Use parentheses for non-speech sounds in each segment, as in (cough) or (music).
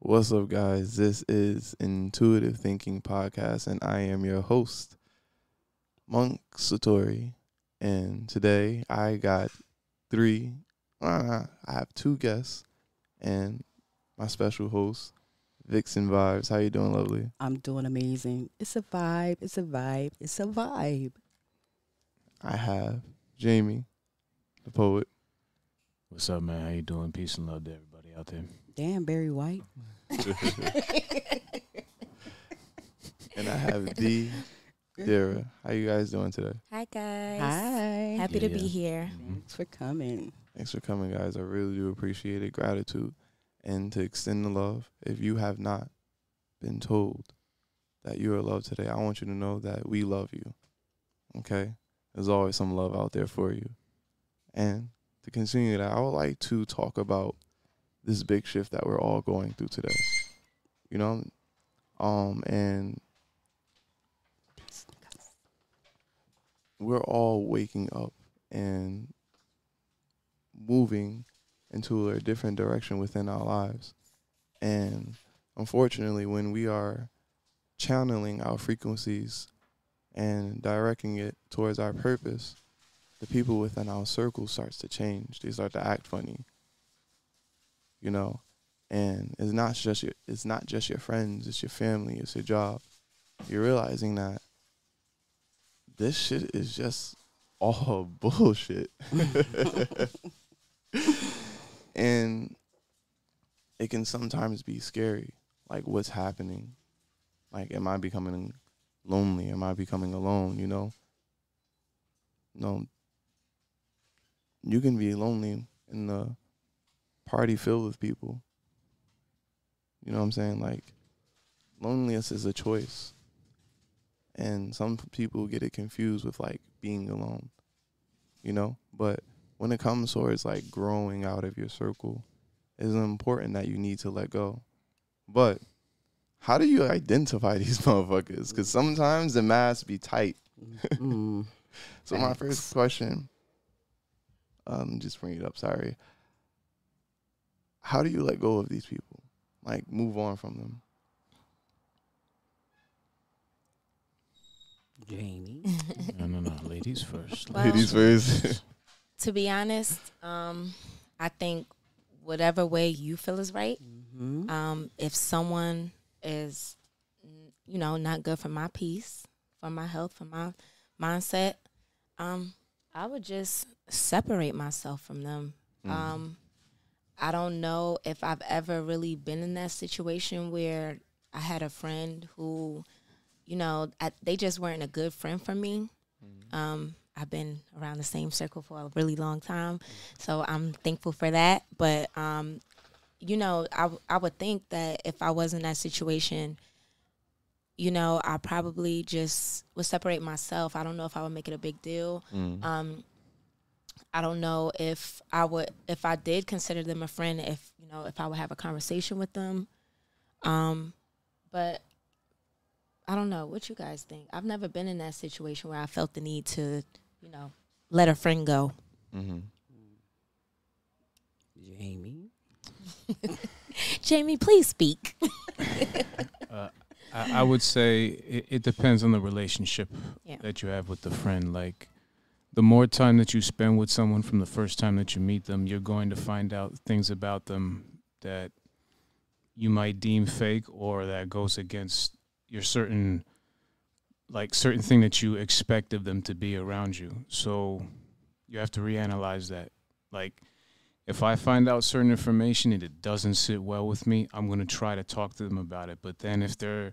What's up, guys? This is Intuitive Thinking Podcast, and I am your host, Monk Satori. And today I got three, uh, I have two guests, and my special host, Vixen Vibes. How you doing, lovely? I'm doing amazing. It's a vibe. It's a vibe. It's a vibe. I have Jamie, the poet. What's up, man? How you doing? Peace and love to everybody out there. Damn, Barry White. (laughs) and I have D. Dara. How you guys doing today? Hi guys. Hi. Happy to be here. Mhm. Thanks for coming. Thanks for coming, guys. I really do appreciate it. Gratitude. And to extend the love, if you have not been told that you are loved today, I want you to know that we love you. Okay? There's always some love out there for you. And to continue that, I would like to talk about this big shift that we're all going through today. You know? Um, and we're all waking up and moving into a different direction within our lives. And unfortunately, when we are channeling our frequencies and directing it towards our purpose, the people within our circle starts to change. They start to act funny. You know, and it's not just your it's not just your friends, it's your family, it's your job. You're realizing that this shit is just all (laughs) bullshit. (laughs) and it can sometimes be scary. Like what's happening? Like am I becoming lonely? Am I becoming alone, you know? No. You can be lonely in the party filled with people. You know what I'm saying? Like loneliness is a choice. And some people get it confused with like being alone. You know? But when it comes towards like growing out of your circle, it's important that you need to let go. But how do you identify (laughs) these motherfuckers? Because sometimes the mask be tight. Mm. (laughs) So my first question, um, just bring it up. Sorry. How do you let go of these people? Like move on from them. Jamie. (laughs) No, no, no. Ladies first. Well- Ladies first. (laughs) to be honest, um, I think whatever way you feel is right. hmm Um, if someone is, you know, not good for my peace, for my health, for my mindset, um, I would just separate myself from them. Mm. Um, I don't know if I've ever really been in that situation where I had a friend who, you know, I, they just weren't a good friend for me. Um, I've been around the same circle for a really long time, so I'm thankful for that. But um, you know, I I would think that if I was in that situation, you know, I probably just would separate myself. I don't know if I would make it a big deal. Mm. Um, I don't know if I would, if I did consider them a friend, if you know, if I would have a conversation with them. Um, but I don't know what you guys think. I've never been in that situation where I felt the need to, you know, let a friend go. hmm Jamie. (laughs) Jamie, please speak. (laughs) Uh, I, I would say it, it depends on the relationship Yeah. that you have with the friend. Like, the more time that you spend with someone from the first time that you meet them, you're going to find out things about them that you might deem fake or that goes against your certain, like, certain thing that you expect of them to be around you. So you have to reanalyze that. Like, if I find out certain information and it doesn't sit well with me, I'm gonna try to talk to them about it. But then if they're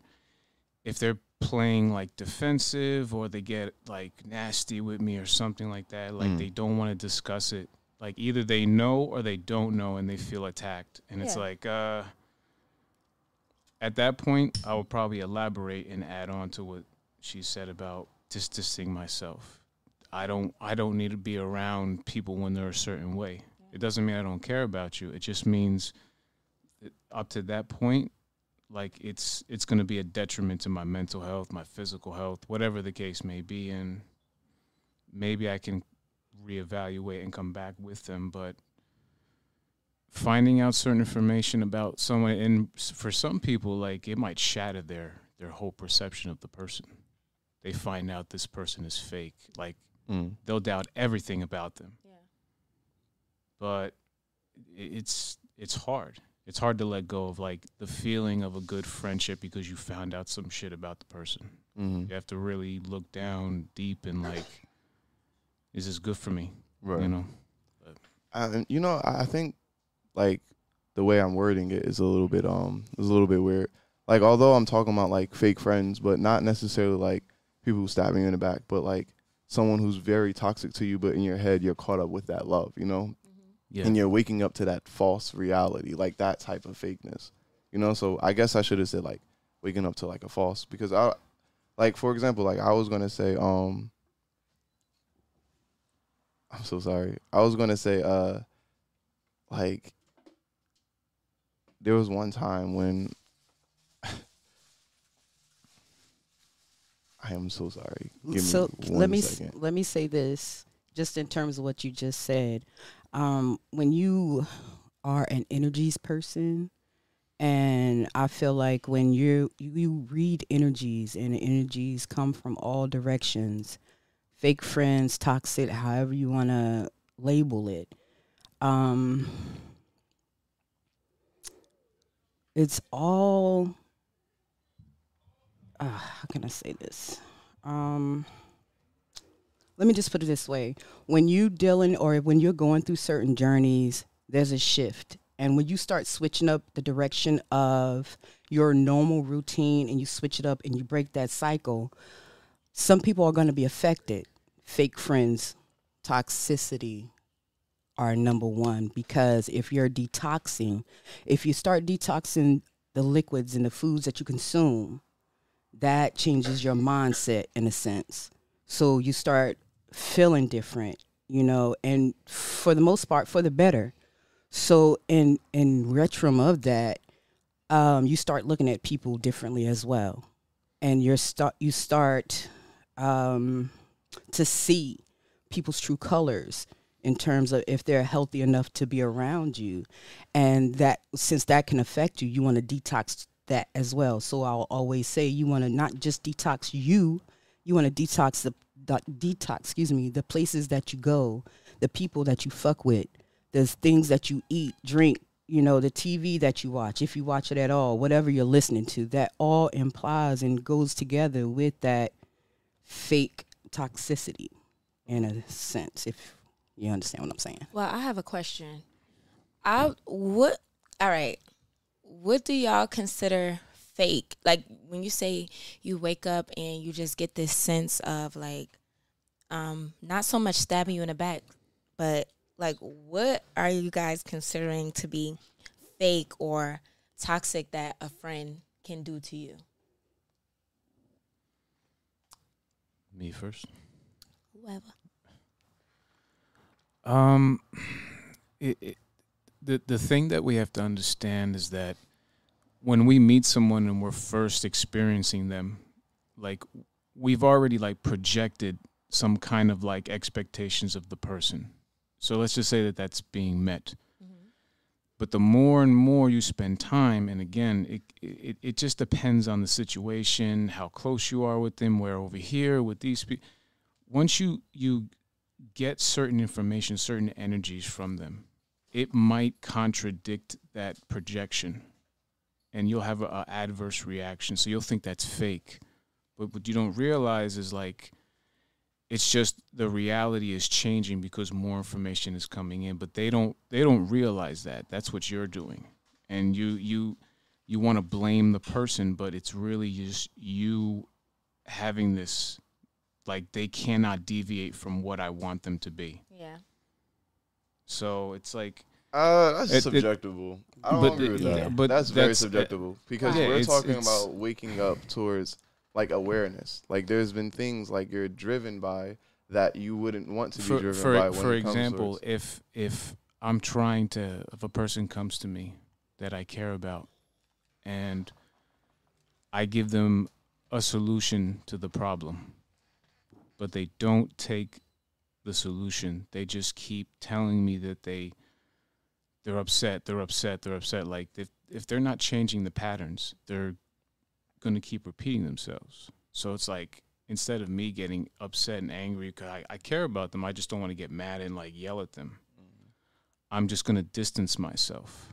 if they're playing like defensive or they get like nasty with me or something like that, like Mm. they don't want to discuss it. Like either they know or they don't know and they feel attacked. And it's like uh at that point I would probably elaborate and add on to what she said about distancing myself. I don't I don't need to be around people when they're a certain way. It doesn't mean I don't care about you. It just means up to that point, like it's it's going to be a detriment to my mental health, my physical health, whatever the case may be, and maybe I can reevaluate and come back with them. But finding out certain information about someone and for some people like it might shatter their their whole perception of the person they find out this person is fake like Mm. they'll doubt everything about them Yeah. but it's it's hard it's hard to let go of like the feeling of a good friendship because you found out some shit about the person Mm. you have to really look down deep and like is this good for me Right. you know I, and, you know, I I think like the way I'm wording it is a little bit um is a little bit weird. Like although I'm talking about like fake friends, but not necessarily like people who stab you in the back, but like someone who's very toxic to you, but in your head you're caught up with that love, you know, yeah and you're waking up to that false reality, like that type of fakeness, you know. So I guess I should have said like waking up to like a false because I, like for example, like I was gonna say um. I'm so sorry. I was gonna say, uh, like, there was one time when (laughs) I am so sorry. Give so me one let me s- let me say this just in terms of what you just said um, when you are an energies person and i feel like when you you read energies and energies come from all directions fake friends toxic however you want to label it um, it's all uh, how can I say this? Um, let me just put it this way: when you dealing or when you're going through certain journeys, there's a shift, and when you start switching up the direction of your normal routine and you switch it up and you break that cycle, some people are going to be affected. Fake friends, toxicity are number one because if you're detoxing, if you start detoxing the liquids and the foods that you consume, that changes your mindset in a sense. So you start feeling different, you know, and for the most part, for the better. So in in retrum of that, um, you start looking at people differently as well, and you're start you start um, to see people's true colors in terms of if they're healthy enough to be around you, and that since that can affect you, you want to detox that as well. So I'll always say you want to not just detox you, you want to detox the detox, excuse me, the places that you go, the people that you fuck with, the things that you eat, drink, you know, the TV that you watch, if you watch it at all, whatever you're listening to, that all implies and goes together with that fake toxicity in a sense, if you understand what I'm saying. Well, I have a question. I what? All right. What do y'all consider fake? Like when you say you wake up and you just get this sense of like, um, not so much stabbing you in the back, but like, what are you guys considering to be fake or toxic that a friend can do to you? me first Whoever. Um, it, it, the the thing that we have to understand is that when we meet someone and we're first experiencing them, like we've already like projected some kind of like expectations of the person. So let's just say that that's being met. Mm-hmm. But the more and more you spend time, and again, it, it it just depends on the situation, how close you are with them. Where over here with these people, once you you get certain information, certain energies from them, it might contradict that projection, and you'll have a, a adverse reaction. So you'll think that's fake, but what you don't realize is like it's just the reality is changing because more information is coming in. But they don't they don't realize that. That's what you're doing. And you you you want to blame the person but it's really just you having this like they cannot deviate from what I want them to be. Yeah. so it's like Uh, that's It- it- I don't but agree with that. yeah, but that's very that's- uh, subjectable because Yeah, we're it's- talking it's- about waking up towards like awareness. Like there's been things like you're driven by that you wouldn't want to be for driven for by. For example if if I'm trying to if a person comes to me that I care about and I give them a solution to the problem but they don't take the solution they just keep telling me that they they're upset, they're upset, they're upset. Like if if they're not changing the patterns, they're going to keep repeating themselves. So it's like instead of me getting upset and angry because I, I care about them, I just don't want to get mad and like yell at them. Mm-hmm. I'm just going to distance myself.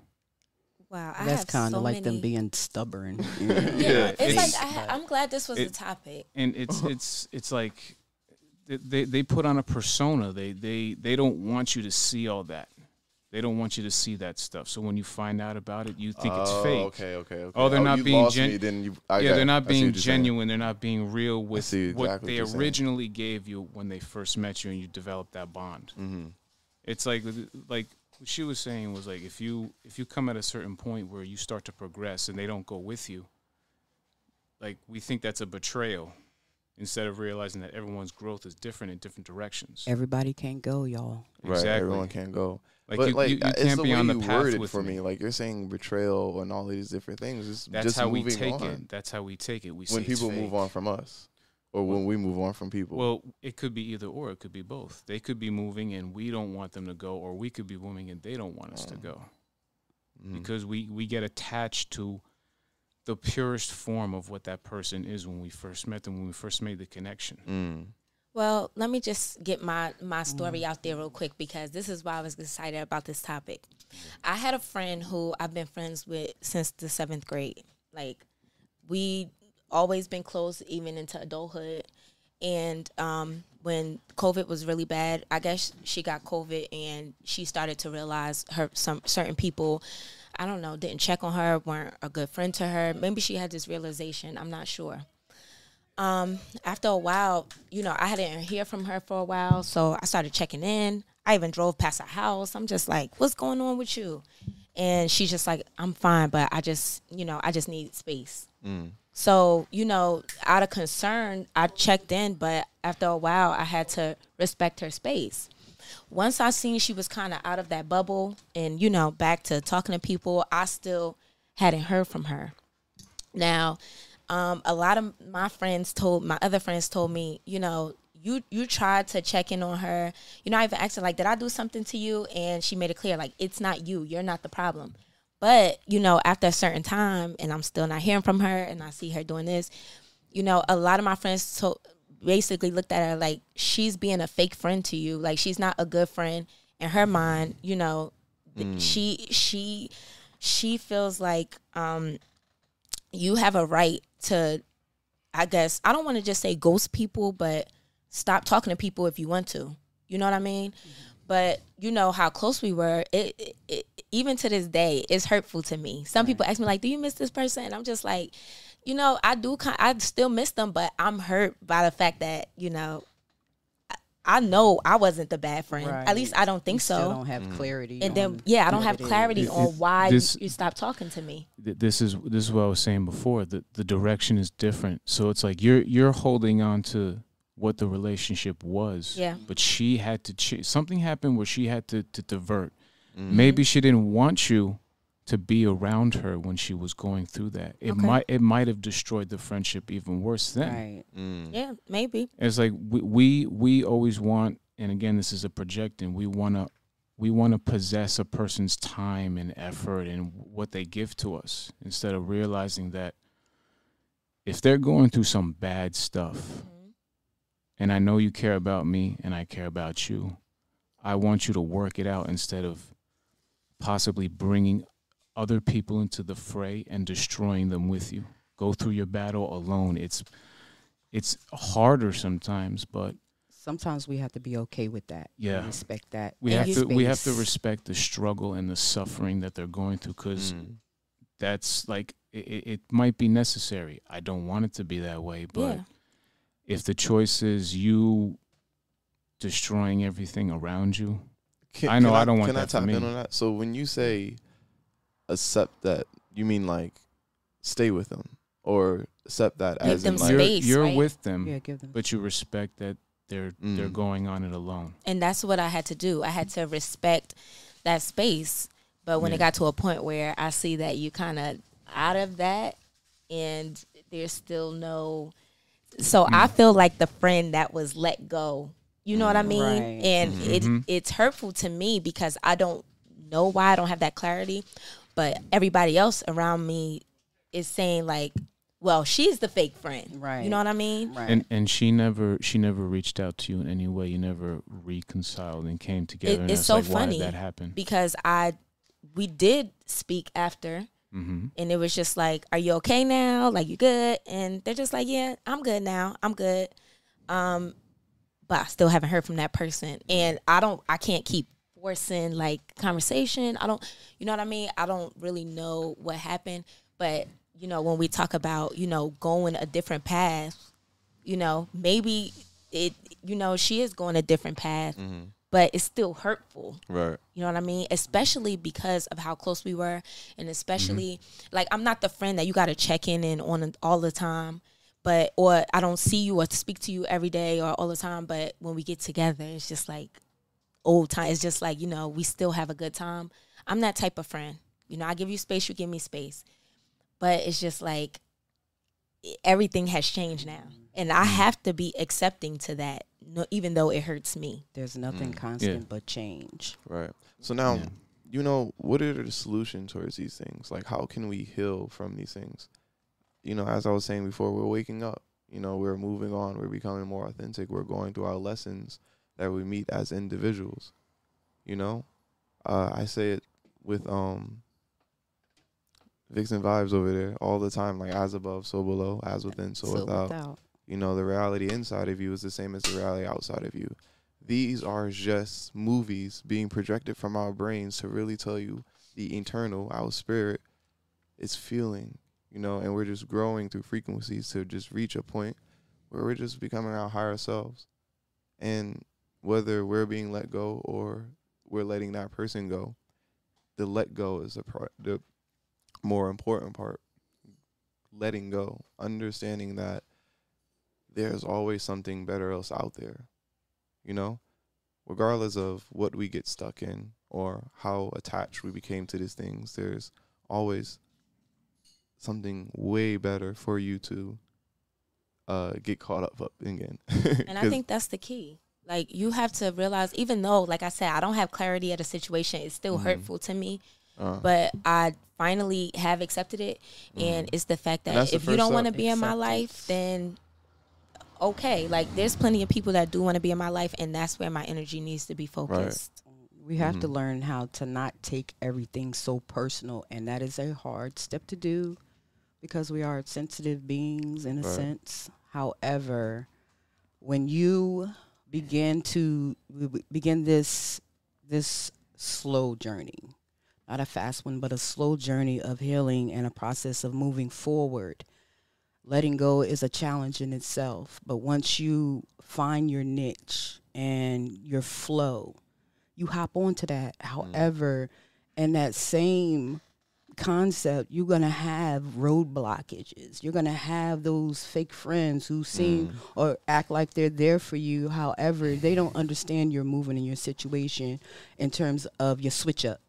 Wow, I That's kind of so like many. them being stubborn. (laughs) Yeah, it's, it's- like I ha- I'm glad this was it- the topic. and it's (laughs) it's it's like they- they they put on a persona. They they they don't want you to see all that. They don't want you to see that stuff. So when you find out about it, you think it's Oh, fake. Okay, okay, okay. Oh, they're not you being lost gen- me, then you, I yeah, got- they're not being what you're saying. genuine. They're not being real with see what exactly they what you're saying. originally gave you when they first met you and you developed that bond. Mm-hmm. It's like like what she was saying was like if you if you come at a certain point where you start to progress and they don't go with you, like we think that's a betrayal instead of realizing that everyone's growth is different in different directions. Everybody can't go, y'all. Right, Exactly. everyone can't go. Like but you, like you, you it's can't the be way on the you path worded with for me. me. Like you're saying betrayal and all these different things. It's That's just how we take on. it. That's how we take it. We when people move on from us, or when we move on from people. Well, it could be either or. It could be both. They could be moving and we don't want them to go, or we could be moving and they don't want us to Oh. go Mhm. because we we get attached to the purest form of what that person is when we first met them, when we first made the connection. Mm. Well, let me just get my my story out there real quick because this is why I was excited about this topic. I had a friend who I've been friends with since the seventh grade. Like we always been close even into adulthood. And um, when COVID was really bad, I guess she got COVID and she started to realize her some certain people, I don't know, didn't check on her, weren't a good friend to her. Maybe she had this realization. I'm not sure um, after a while, you know, I didn't hear from her for a while, so I started checking in. I even drove past her house. I'm just like, "What's going on with you?" And she's just like, "I'm fine, but I just, you know, I just need space." Mm. So, you know, out of concern, I checked in, but after a while, I had to respect her space. Once I seen she was kind of out of that bubble and, you know, back to talking to people, I still hadn't heard from her. Now, um, a lot of my friends told my other friends told me, you know, you you tried to check in on her. You know, I even asked her like, did I do something to you? And she made it clear like, it's not you. You're not the problem. But you know, after a certain time, and I'm still not hearing from her, and I see her doing this, you know, a lot of my friends told basically looked at her like she's being a fake friend to you. Like she's not a good friend in her mind. You know, th- she she she feels like um you have a right to I guess I don't want to just say ghost people, but stop talking to people if you want to. You know what I mean? Mm-hmm. But you know how close we were. It, it, it even to this day, it's hurtful to me. Some people ask me like, "Do you miss this person?" And I'm just like, you know, I do. I still miss them, but I'm hurt by the fact that you know, I, I know I wasn't the bad friend. At least I don't think You so. Still don't have clarity. and then yeah, I don't have clarity It- on it- why this- you, you stopped talking to me. This is this is what I was saying before. The the direction is different. So it's like you're you're holding on to what the relationship was. Yeah. But she had to ch- something happened where she had to to divert. Mm. Maybe she didn't want you to be around her when she was going through that. It Okay. might it might have destroyed the friendship even worse then. Right. Mm. Yeah, maybe. It's like we, we we always want, and again, this is a projecting. We want to we want to possess a person's time and effort and what they give to us instead of realizing that if they're going through some bad stuff, and I know you care about me and I care about you, I want you to work it out instead of possibly bringing other people into the fray and destroying them with you. Go through your battle alone. It's it's harder sometimes, but Sometimes we have to be okay with that. and Yeah. Respect that. we have you- to we have to respect the struggle and the suffering that they're going through because Mm. that's like it, it it might be necessary. I don't want it to be that way, but Yeah. if the choice is you destroying everything around you, Can, I know can I don't want can that I for tap me. in on that? So when you say accept that, you mean like stay with them or accept that Give as them in like you're you're right? with them, Yeah, give them. but you respect that they're they're Mm. going on it alone. and that's what I had to do. I had to respect that space. But when it got to a point where I see that you kind of out of that, and there's still no, so I feel like the friend that was let go. You know what I mean? Right. And Mhm. it it's hurtful to me because I don't know why I don't have that clarity, but everybody else around me is saying like, well, she's the fake friend. Right. You know what I mean? Right. And and she never she never reached out to you in any way. You never reconciled and came together. and it's so like, Why funny did that happen? Because I we did speak after Mm-hmm. and it was just like, "Are you okay now? Like you good?" And they're just like, "Yeah, I'm good now. I'm good." Um, but I still haven't heard from that person, and I don't, I can't keep forcing like conversation. I don't, you know what I mean? I don't really know what happened, but you know, when we talk about you know going a different path, you know, maybe it, you know, she is going a different path, Mm-hmm. but it's still hurtful. Right. You know what I mean? Especially because of how close we were, and especially like I'm not the friend that you got to check in and on all the time, but or I don't see you or speak to you every day or all the time. But when we get together, it's just like old time. It's just like you know we still have a good time. I'm that type of friend. You know, I give you space, you give me space, but it's just like everything has changed now, and I have to be accepting to that, no, even though it hurts me. There's nothing Mm. constant but change. Right. So now, Yeah. you know, what are the solutions towards these things? Like, how can we heal from these things? You know, as I was saying before, we're waking up. You know, we're moving on. We're becoming more authentic. We're going through our lessons that we meet as individuals. You know, uh, I say it with um, Vixen vibes over there all the time. Like as above, so below. As within, so, without without. you know the reality inside of you is the same as the reality outside of you these are just movies being projected from our brains to really tell you the internal our spirit is feeling you know and we're just growing through frequencies to just reach a point where we're just becoming our higher selves and whether we're being let go or we're letting that person go the let go is the part the more important part letting go understanding that there's always something better else out there. You know? Regardless of what we get stuck in or how attached we became to these things, there's always something way better for you to uh get caught up up again. (laughs) And I think that's the key. Like you have to realize, even though, like I said, I don't have clarity at a situation, it's still Mhm. hurtful to me. uh, But I finally have accepted it, and Mhm. it's the fact that that's if you don't want to step. be in my life, then okay. Like there's plenty of people that do want to be in my life, and that's where my energy needs to be focused. We have to Mhm. learn how to not take everything so personal, and that is a hard step to do because we are sensitive beings in a Right. sense. However, when you begin to begin this this slow journey, not a fast one, but a slow journey of healing and a process of moving forward. Letting go is a challenge in itself, but once you find your niche and your flow, you hop onto that. Mm. However, in that same concept, you're gonna have road blockages. You're gonna have those fake friends who seem Mm. or act like they're there for you. However, they don't understand your movement and your situation in terms of your switch up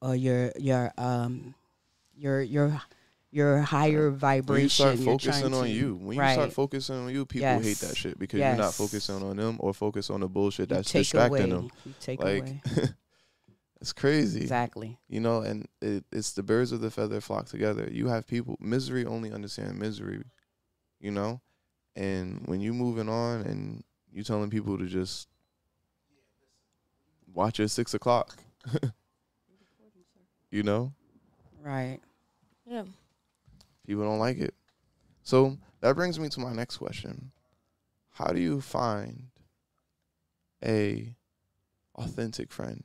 or your your um your your your higher vibration. when you start you're trying focusing on to- you, when you start focusing on you, people hate that shit because you're not focusing on them or focus on the bullshit you that's distracting away. them. Like away. (laughs) it's crazy. Exactly. you know and it, it's the birds of the feather flock together you have people misery only understand misery you know and when you moving on and you telling people to just watch at six o'clock (laughs) you know Right. Yeah. people don't like it so that brings me to my next question how do you find a authentic friend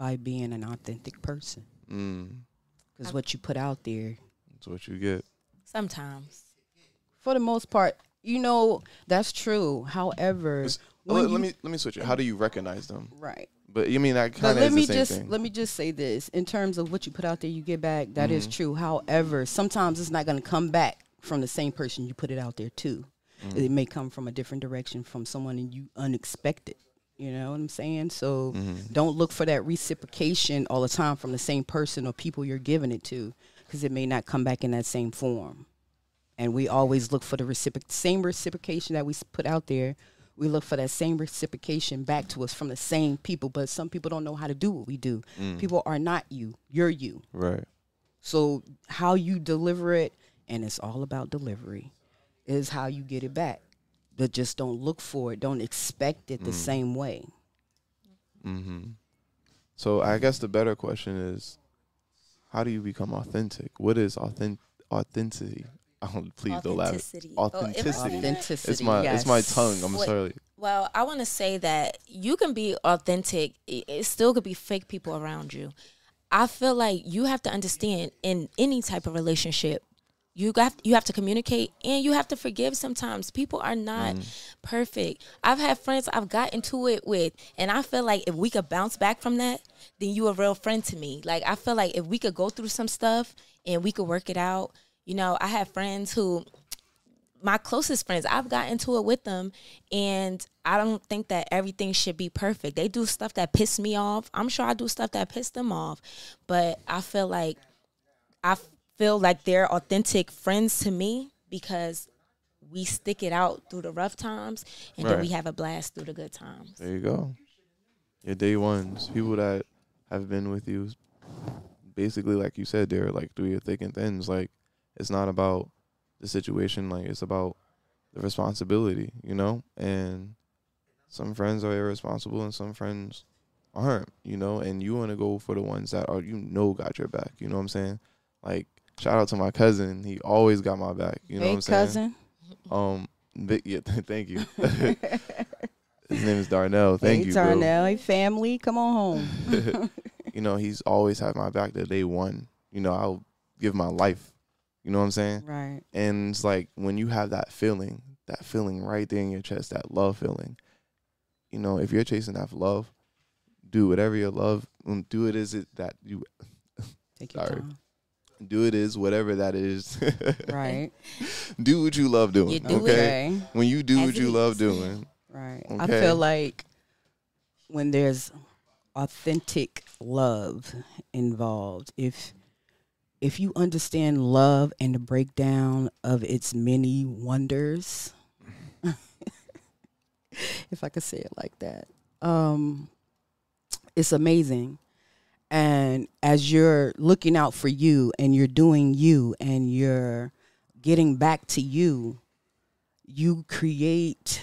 By being an authentic person. mm, Because what you put out there, that's what you get Sometimes. for the most part, you know, that's true. However, when let, you- let me let me switch it how do you recognize them right. But you mean that kind of let is me the same just thing. let me just say this: in terms of what you put out there, you get back. That is Mhm. true. However, sometimes it's not going to come back from the same person you put it out there to. Mm. It may come from a different direction from someone and you unexpected. You know what I'm saying? So Mhm. don't look for that reciprocation all the time from the same person or people you're giving it to, because it may not come back in that same form. And we always look for the reciproc- same reciprocation that we put out there. we look for that same reciprocation back to us from the same people. But some people don't know how to do what we do. Mm. People are not you. You're you. Right. So how you deliver it, and it's all about delivery, is how you get it back. But just don't look for it. Don't expect it the Mm. same way. Mm-hmm. So I guess the better question is, how do you become authentic? What is authentic authenticity? (laughs) Oh, please don't laugh. Authenticity. Authenticity. Oh, Authenticity. It's my it's my tongue. I'm Wait. sorry. Well, I want to say that you can be authentic. It, it still could be fake people around you. I feel like you have to understand in any type of relationship, you got you have to communicate and you have to forgive. Sometimes people are not mm. perfect. I've had friends I've got into it with, and I feel like if we could bounce back from that, then you a real friend to me. Like I feel like if we could go through some stuff and we could work it out. You know, I have friends who my closest friends, I've got into it with them, and I don't think that everything should be perfect. They do stuff that piss me off. I'm sure I do stuff that piss them off, but I feel like I feel like they're authentic friends to me because we stick it out through the rough times, and then we have a blast through the good times. There you go. Your day ones, people that have been with you, basically, like you said, they're like through your thick and thins. Like it's not about the situation, like it's about the responsibility, you know. And some friends are irresponsible, and some friends aren't, you know. And you want to go for the ones that are, you know, got your back. You know what I'm saying? Like shout out to my cousin, he always got my back. You know hey, what I'm saying? cousin. Um, but yeah, (laughs) thank you. (laughs) His name is Darnell. Thank hey, you, bro. Darnell. Hey, family. Come on home. (laughs) you know, he's always had my back the day one. You know, I'll give my life. You know what I'm saying? right. And it's like when you have that feeling, that feeling right there in your chest, that love feeling. You know, if you're chasing that love, do whatever your love. Do it as it that you Take your Sorry. time. Do it is whatever that is. Right. (laughs) do what you love doing. You do it. okay. Okay. When you do As what you it love doing, Right. I feel like when there's authentic love involved, if if you understand love and the breakdown of its many wonders, (laughs) if I could say it like that, um, it's amazing. And as you're looking out for you and you're doing you and you're getting back to you, you create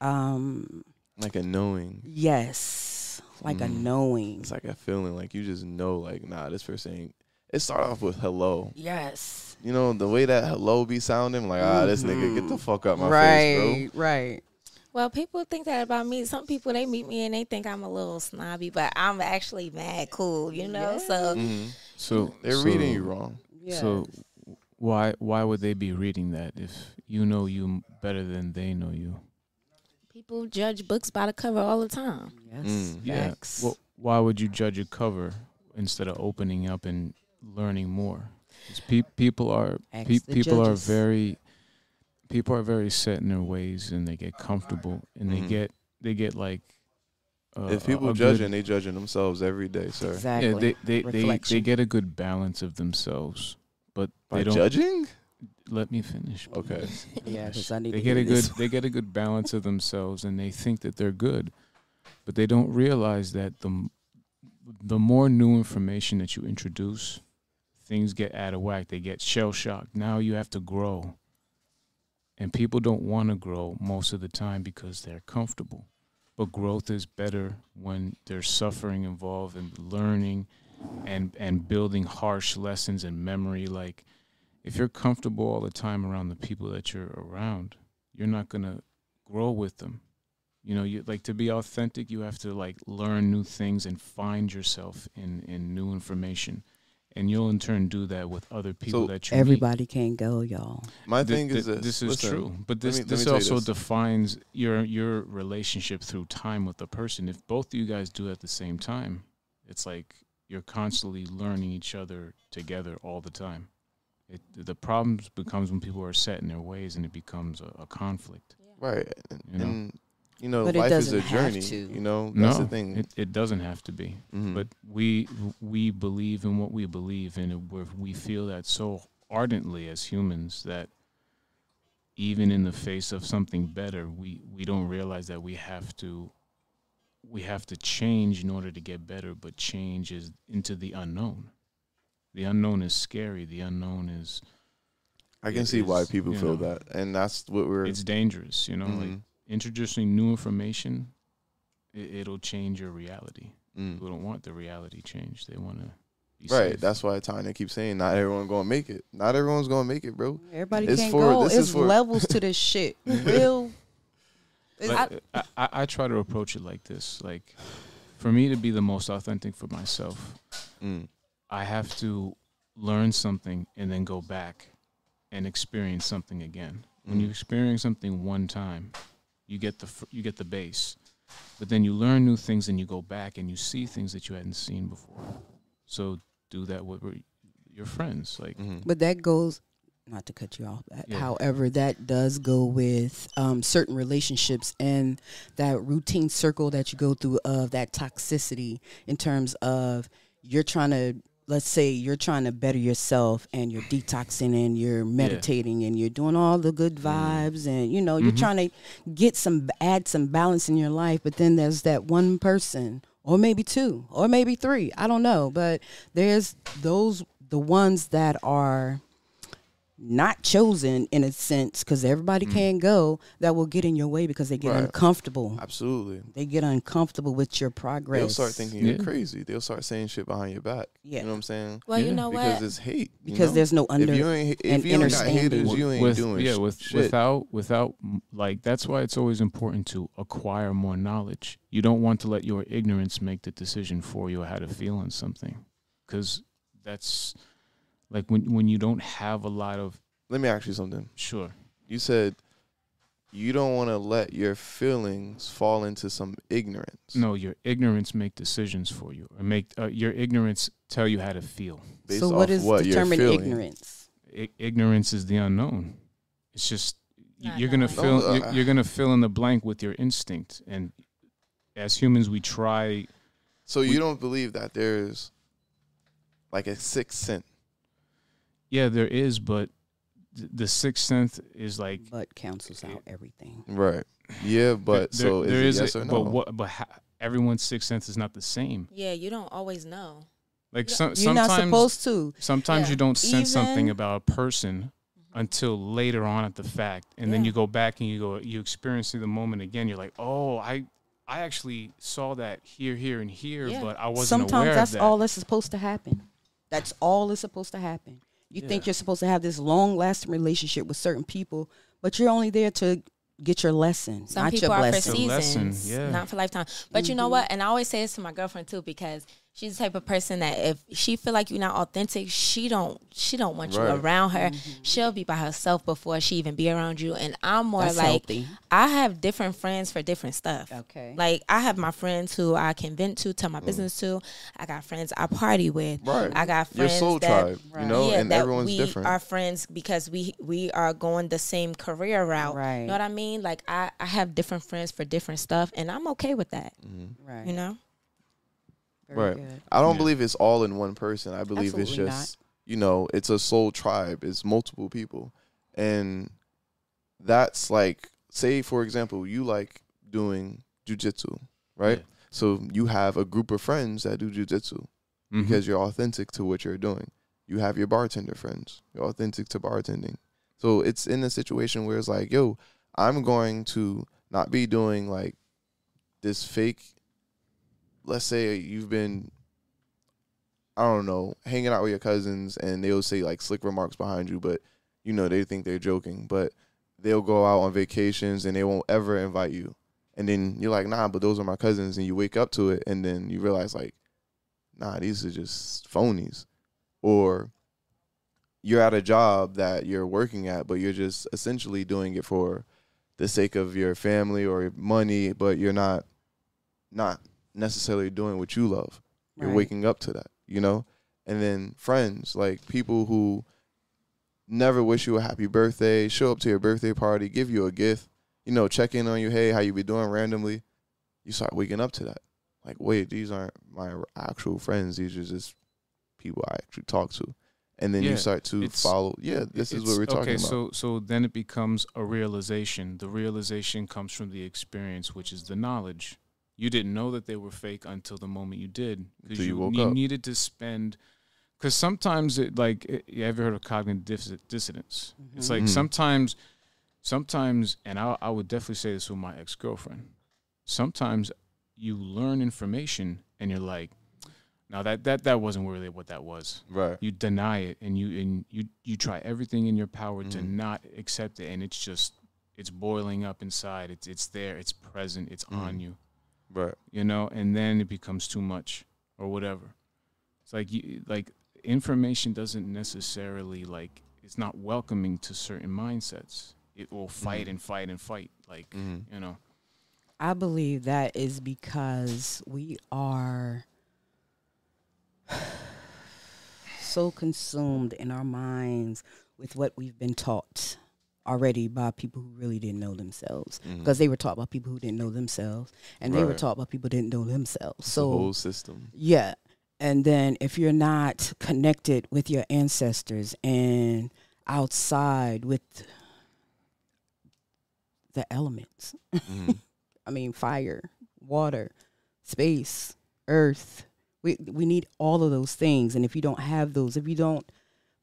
um like a knowing. yes like a Mm. knowing It's like a feeling, like you just know, like nah, this person. Ain't. It start off with hello. yes You know the way that hello be sounding, like ah, this nigga get the Mhm. fuck up my right face, right Well, people think that about me. Some people they meet me and they think I'm a little snobby, but I'm actually mad cool, you know. So bro. hmm So They're so- reading you wrong. yeah So why why would they be reading that if you know you better than they know you? people judge books by the cover all the time. yes Mm. Yeah. facts. Well, why would you judge a cover instead of opening up and learning more? pe- people are pe- the people are very people are very set in their ways and they get comfortable and they Mhm. get they get like uh, if people judging, good- they judging themselves every day, sir. exactly yeah they they, they they get a good balance of themselves but By they don't judging? let me finish Okay. please. (laughs) yeah because i need they to get hear a good they get a good balance of themselves and they think that they're good but they don't realize that the the more new information that you introduce things get out of whack they get shell shocked now you have to grow and people don't want to grow most of the time because they're comfortable. But growth is better when there's suffering involved and learning and and building harsh lessons and memory. Like if you're comfortable all the time around the people that you're around you're not going to grow with them. You know you like to be authentic you have to like learn new things and find yourself in in new information and you'll in turn do that with other people So that you meet. everybody can't go y'all My Thi- thing thi- is this. this is Listen, true but this me- this me tell you also this. defines your your relationship through time with the person if both of you guys do it at the same time it's like you're constantly learning each other together all the time it, the problems becomes when people are set in their ways and it becomes a, a conflict Right. And, You know? and, you know, But it life is a doesn't have journey. to. You know, that's no the thing. It, it doesn't have to be Mhm. but we we believe in what we believe and we we feel that so ardently as humans that even in the face of something better, we we don't realize that we have to we have to change in order to get better, but change is into the unknown. The unknown is scary. The unknown is I can It see why people feel know. that, and that's what we're. it's dangerous, you know, like Mhm. Introducing new information it, it'll change your reality. Mm. People don't want the reality change. They want to be Right. safe. That's why Tanya keeps saying not everyone gonna make it. Not everyone's gonna make it, bro. Everybody It's can't for- go. this is It's for- levels to this shit. (laughs) Real. Like, I, I, I try to approach it like this. Like, for me to be the most authentic for myself, Mm. I have to learn something and then go back and experience something again. When Mm. you experience something one time, you get the you get the base, but then you learn new things and you go back and you see things that you hadn't seen before. So do that with your friends. Like, Mhm. But that goes, not to cut you off. That, Yeah. However, that does go with um, certain relationships and that routine circle that you go through of that toxicity in terms of you're trying to. Let's say you're trying to better yourself and you're detoxing and you're meditating and you're doing all the good vibes and you know you're Mhm. trying to get some add some balance in your life but then there's that one person or maybe two or maybe three i don't know but there's those the ones that are not chosen in a sense because everybody Mm. can't go that will get in your way because they get Right. uncomfortable Absolutely. they get uncomfortable with your progress They'll start thinking you're Yeah. crazy. They'll start saying shit behind your back. Yeah. You know what I'm saying? Well, you know Because what? Because it's hate. because know? there's no under if you ain't and if you ain't got understanding. haters, you ain't with, doing yeah, with shit. without without like that's why it's always important to acquire more knowledge. You don't want to let your ignorance make the decision for you how to feel on something, because that's like when when you don't have a lot of Let me ask you something. sure You said you don't want to let your feelings fall into some ignorance. no your ignorance make decisions for you or make uh, your ignorance tell you how to feel. Based so off what is what you're determined ignorance I- ignorance is the unknown. It's just Not you're gonna fill you're, uh, you're gonna fill in the blank with your instinct, and as humans we try So We- you don't believe that there's like a sixth sense. Yeah, there is, but th- the sixth sense is like but cancels out everything Right. Yeah, but there- so there is, is yes a- or no? But what? But ha- everyone's sixth sense is not the same. yeah, you don't always know. Like Yeah. some, you're sometimes, not supposed to sometimes Yeah. you don't sense something about a person until later on at the fact, and then you go back and you go, you experience the moment again. You're like, oh, I, I actually saw that here, here, and here, Yeah. but I wasn't sometimes aware that's of that. all that's supposed to happen that's all that's supposed to happen you think you're supposed to have this long lasting relationship with certain people but you're only there to get your lesson Some not people your are for blessing A lesson, seasons, yeah. not for lifetime. But you know Mhm. what? And I always say this to my girlfriend too because she's the type of person that if she feel like you're not authentic, she don't she don't want you around her. Mm-hmm. She'll be by herself before she even be around you. And I'm more that's like healthy I have different friends for different stuff. okay Like I have my friends who I can vent to, tell my business to. I got friends I party with. right. I got Your friends soul that tribe, Right. you know, yeah, and that everyone's we different. are friends because we we are going the same career route. Right. You know what I mean? Like I I have different friends for different stuff, and I'm okay with that. Mhm. right You know? Very Right. good. I don't Yeah. believe it's all in one person. I believe Absolutely it's just you know, it's a soul tribe. It's multiple people, and that's like, say for example, you like doing jujitsu, right? Yeah. So you have a group of friends that do jujitsu Mhm. because you're authentic to what you're doing. You have your bartender friends. You're authentic to bartending. So it's in a situation where it's like, yo, I'm going to not be doing like this fake. Let's say you've been, I don't know, hanging out with your cousins and they'll say like slick remarks behind you, but you know, they think they're joking. But they'll go out on vacations and they won't ever invite you. And then you're like, nah, but those are my cousins. And you wake up to it and then you realize, like, nah, these are just phonies. Or you're at a job that you're working at, but you're just essentially doing it for the sake of your family or money, but you're not not necessarily doing what you love. You're Right. waking up to that, you know? And then friends, like people who never wish you a happy birthday, show up to your birthday party, give you a gift, you know, check in on you, hey, how you be doing randomly. You start waking up to that. Like, wait, these aren't my actual friends. These are just people I actually talk to. and then Yeah, you start to follow. Yeah, this is what we're talking okay, about. Okay, so so then it becomes a realization. The realization comes from the experience, which is the knowledge. You didn't know that they were fake until the moment you did, because Until you you, woke you up. needed to spend. Because sometimes it like it, you ever heard of cognitive dis- dissonance? It's like Mhm. sometimes, sometimes, and I I would definitely say this with my ex girlfriend. Sometimes you learn information and you're like, now that that that wasn't really what that was right. you deny it and you and you you try everything in your power to Mhm. not accept it and it's just it's boiling up inside it's it's there it's present it's on Mhm. you Right. you know and then it becomes too much or whatever it's like you like information doesn't necessarily like it's not welcoming to certain mindsets it will fight Mhm. and fight and fight like Mm-hmm. you know I believe that is because we are (sighs) so consumed in our minds with what we've been taught already by people who really didn't know themselves Mm-hmm. because they were taught by people who didn't know themselves and they were taught by people who didn't know themselves the so whole system. yeah. And then if you're not connected with your ancestors and outside with the elements, Mhm. (laughs) I mean fire, water, space, earth, we we need all of those things and if you don't have those, if you don't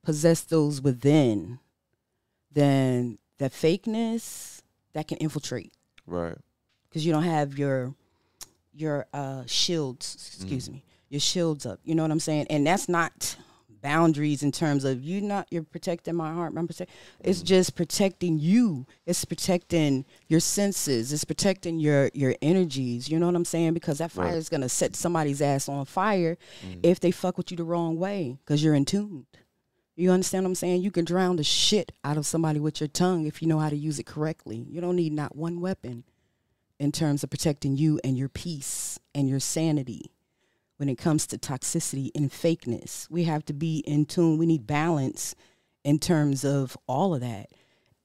possess those within, then that fakeness that can infiltrate Right. because you don't have your your uh shields excuse Mhm. me your shields up you know what i'm saying and that's not boundaries in terms of you not you're protecting my heart I'm protect, it's Mhm. just protecting you it's protecting your senses it's protecting your your energies you know what i'm saying because that fire Right. is going to set somebody's ass on fire Mhm. if they fuck with you the wrong way because you're in tuned you understand what I'm saying? You can drown the shit out of somebody with your tongue if you know how to use it correctly. You don't need not one weapon in terms of protecting you and your peace and your sanity when it comes to toxicity and fakeness. We have to be in tune. We need balance in terms of all of that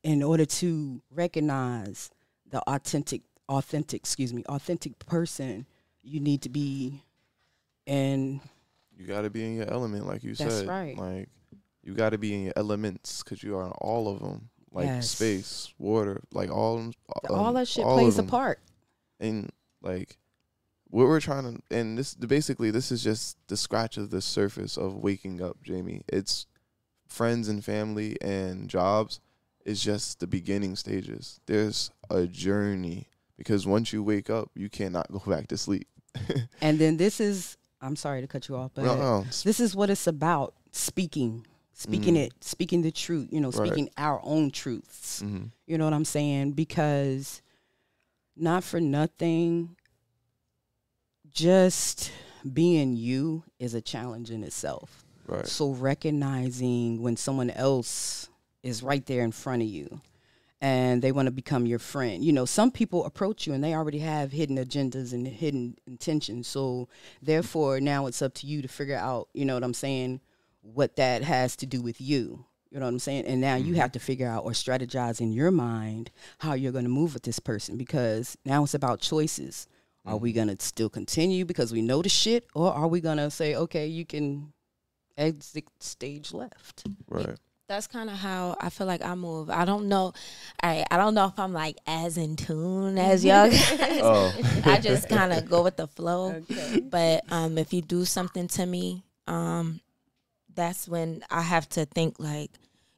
in order to recognize the authentic authentic, excuse me, authentic person. You need to be in you got to be in your element, like you That's said. right. Like you got to be in your elements because you are in all of them, like Yes. space, water, like all of 'em, all um, that shit all plays a part. and like what we're trying to and this basically this is just the scratch of the surface of waking up jamie it's friends and family and jobs is just the beginning stages there's a journey because once you wake up you cannot (laughs) go back to sleep (laughs) And then this is I'm sorry to cut you off, but uh-uh. this is what it's about speaking. Speaking Mhm. it, speaking the truth, you know, Right. speaking our own truths. Mhm. You know what I'm saying? Because not for nothing, just being you is a challenge in itself. right So recognizing when someone else is right there in front of you and they want to become your friend. You know, some people approach you and they already have hidden agendas and hidden intentions. So therefore now it's up to you to figure out, you know what I'm saying, what that has to do with you. You know what I'm saying? And now you Mhm. have to figure out or strategize in your mind how you're going to move with this person because now it's about choices. Are we Mhm. going to still continue because we know the shit or are we going to say, okay, you can exit stage left? right That's kind of how I feel like I move. I don't know. I I don't know if I'm like as in tune as y'all (laughs) guys. oh I just kind of go with the flow. Okay. But um, if you do something to me, um, that's when I have to think like,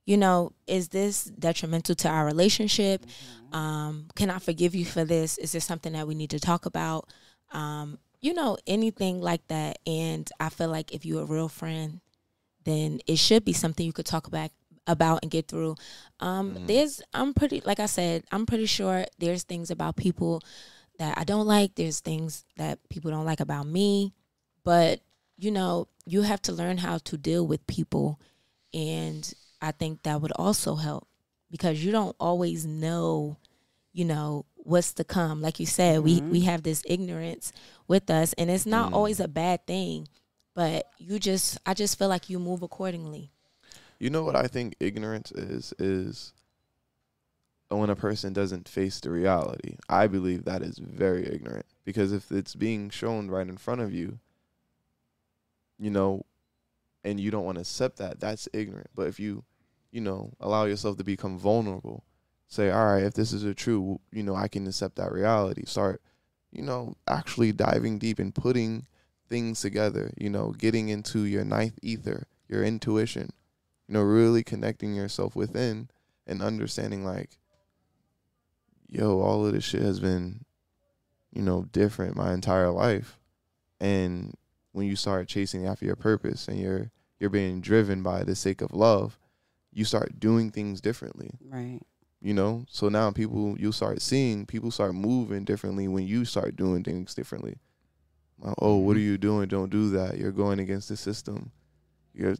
you know, is this detrimental to our relationship? Um, can I forgive you for this? Is this something that we need to talk about? Um, you know, anything like that. And I feel like if you're a real friend, then it should be something you could talk about about and get through. Um, Mhm. There's, I'm pretty, like I said, I'm pretty sure there's things about people that I don't like. There's things that people don't like about me. But, you know, you have to learn how to deal with people. And I think that would also help because you don't always know, you know, what's to come. Like you said, we, Mhm. we have this ignorance with us and it's not Mm. always a bad thing. But you just, I just feel like you move accordingly. you know what i think ignorance is is when a person doesn't face the reality i believe that is very ignorant because if it's being shown right in front of you you know and you don't want to accept that, that's ignorant. But if you, you know, allow yourself to become vulnerable, say, all right, if this is a true, you know, I can accept that reality. Start, you know, actually diving deep and putting things together, you know, getting into your ninth ether, your intuition, you know, really connecting yourself within and understanding like, yo, all of this shit has been, you know, different my entire life. And when you start chasing after your purpose and you're you're being driven by the sake of love, you start doing things differently. Right. You know? So now people you start seeing people start moving differently when you start doing things differently. Like, oh, what are Mhm. you doing? Don't do that. You're going against the system. You're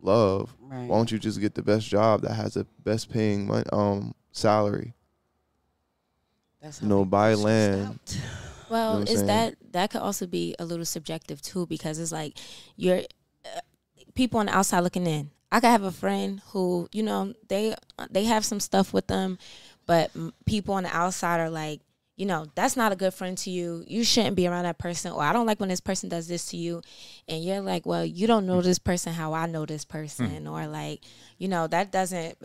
love. Right. Why don't you just get the best job that has the best paying um salary? That's You know, buy land. (laughs) out. Well, what I'm is saying? that that could also be a little subjective too because it's like you're uh, people on the outside looking in. I could have a friend who you know they they have some stuff with them, but m- people on the outside are like, you know, that's not a good friend to you. You shouldn't be around that person. Or I don't like when this person does this to you, and you're like, well, you don't know this person how I know this person, or like, you know, that doesn't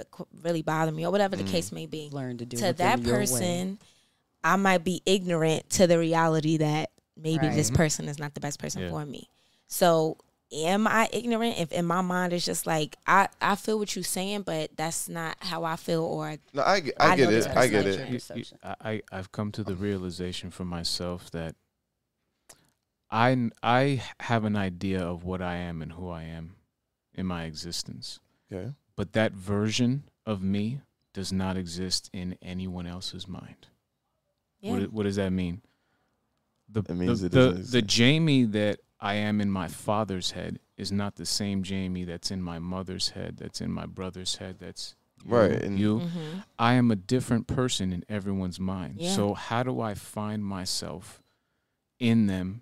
really bother me, or whatever the Mm. case may be Learn to do to that person. your way. Person, I might be ignorant to the reality that maybe Right. this person is not the best person Yeah. for me. So am I ignorant if in my mind it's just like I, I feel what you're saying, but that's not how I feel or No, I, get- I I get know it. I get it. you. You- you- I, I I've come to the realization for myself that I I have an idea of what I am and who I am in my existence, Okay. but that version of me does not exist in anyone else's mind. Yeah. What, what does that mean? The It means the, it the, the. Jamie that I am in my father's head is not the same Jamie that's in my mother's head, that's in my brother's head, that's you, Right, and- you. Mhm. I am a different person in everyone's mind. Yeah. So how do I find myself in them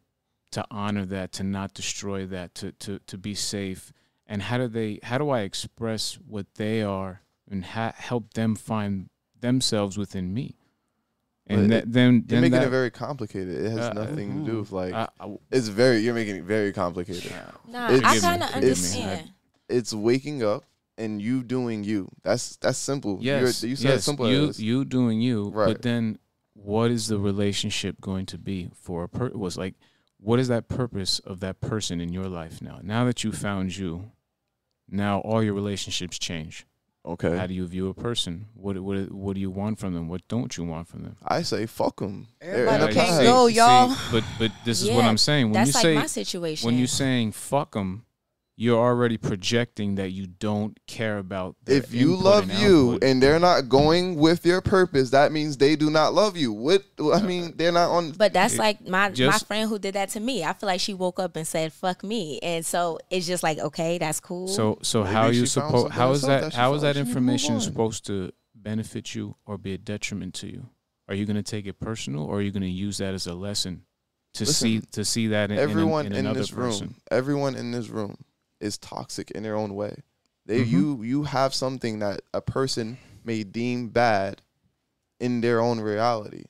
to honor that, to not destroy that, to to to be safe? And how do they how do I express what they are and ha- help them find themselves within me? And But that, then You're making that, it very complicated. It has Uh, nothing to do with like I- I- it's very you're making it very complicated. Nah, It's- I kind of understand. It's waking up and you doing you. That's that's simple. Yes, You're, you said yes, simple you as you doing you, Right. but then what is the relationship going to be for a per? Was like, what is that purpose of that person in your life now? Now that you found you, now all your relationships change. Okay. How do you view a person? What what what do you want from them? What don't you want from them? I say fuck them. Everybody can't go, y'all. But but this is what I'm saying. When That's you like say my situation. when you're saying fuck them, you're already projecting that you don't care about. their If you love and you output. and they're not going with your purpose, that means they do not love you. What I mean, they're not on. But that's It- like my my friend who did that to me. I feel like she woke up and said "fuck me," and so it's just like, okay, that's cool. So so Maybe how she you supposed how is that that how is that she needed to information supposed to benefit you or be a detriment to you? Are you going to take it personal or are you going to use that as a lesson to see to see that in, everyone in, in, an- in another this person? room, everyone in this room is toxic in their own way. They Mhm. you you have something that a person may deem bad in their own reality.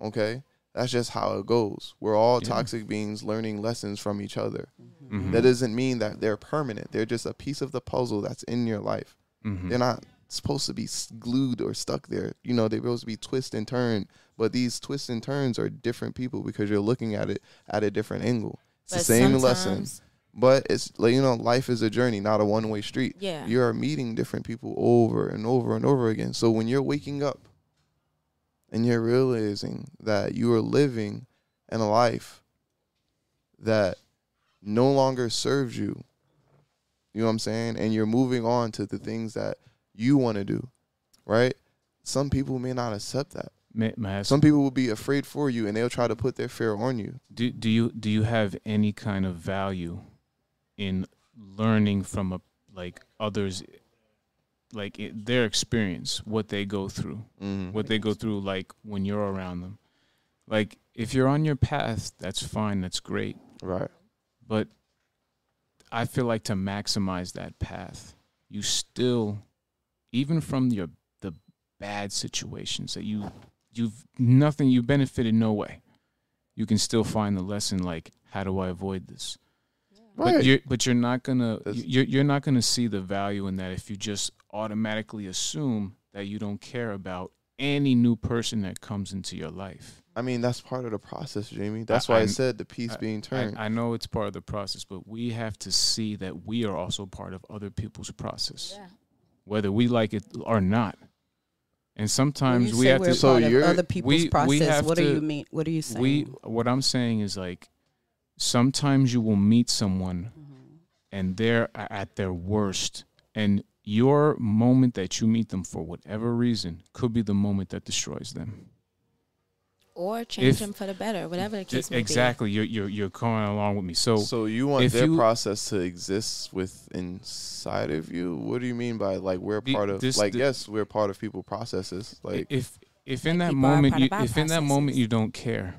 Okay? That's just how it goes. We're all Yeah. toxic beings learning lessons from each other. Mhm. That doesn't mean that they're permanent. They're just a piece of the puzzle that's in your life. Mhm. They're not supposed to be glued or stuck there. You know, they're supposed to be twist and turn. But these twists and turns are different people because you're looking at it at a different angle. It's the same lesson, sometimes- but it's like you know, life is a journey, not a one way street. Yeah. You are meeting different people over and over and over again. So when you're waking up and you're realizing that you are living in a life that no longer serves you, you know what I'm saying? And you're moving on to the things that you want to do, right? Some people may not accept that. May, may Some people will be afraid for you and they'll try to put their fear on you. do do you do you have any kind of value in learning from a like others like it, their experience what they go through Mm. what they go through like when you're around them like if you're on your path that's fine that's great Right. but i feel like to maximize that path you still even from your the bad situations that you you've nothing you benefited no way you can still find the lesson like how do i avoid this Right. But you're but you're not gonna you're you're not gonna see the value in that if you just automatically assume that you don't care about any new person that comes into your life. I mean, that's part of the process, Jamie. That's I- why I, I- said the piece I- being turned. I, I know it's part of the process, but we have to see that we are also part of other people's process, whether we like it or not. And sometimes you we say have we're to. So of you're- other people's we- we process. have what do you mean? What are you saying? We what I'm saying is like sometimes you will meet someone Mhm. and they're at their worst and your moment that you meet them for whatever reason could be the moment that destroys them. or change If- them for the better, whatever the case may exactly. You're you're you're going along with me. So, so you want their you- process to exist with inside of you? What do you mean by like we're The- part of? this- like the- yes, we're part of people processes. Like if if in Like that moment you, of our if in that moment you don't care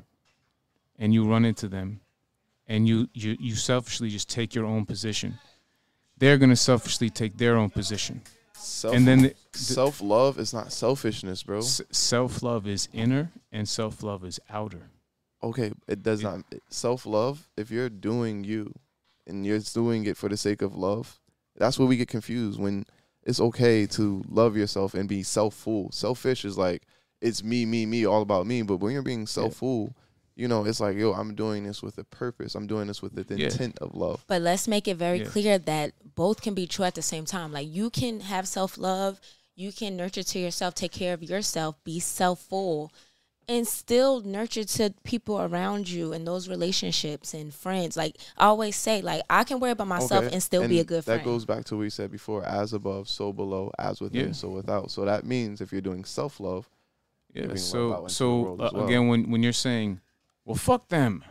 and you run into them and you you you selfishly just take your own position, they're going to selfishly take their own position. self and then the- self love is not selfishness, bro. Self love is inner and self love is outer. Okay, it does Yeah. not self love. If you're doing you, and you're doing it for the sake of love, that's where we get confused. When it's okay to love yourself and be self full. Selfish is like it's me, me, me, all about me. But when you're being self full, you know, it's like yo, I'm doing this with a purpose. I'm doing this with the Yeah. intent of love. But let's make it very Yeah. clear that both can be true at the same time. Like you can have self love, you can nurture to yourself, take care of yourself, be self full, and still nurture to people around you and those relationships and friends. Like I always say, like I can worry about myself Okay, and still be a good that friend. That goes back to what we said before: as above, so below; as within, Yeah. so without. So that means if you're doing self love, Yeah. Living love out So so uh, well. again, when when you're saying, well, fuck them.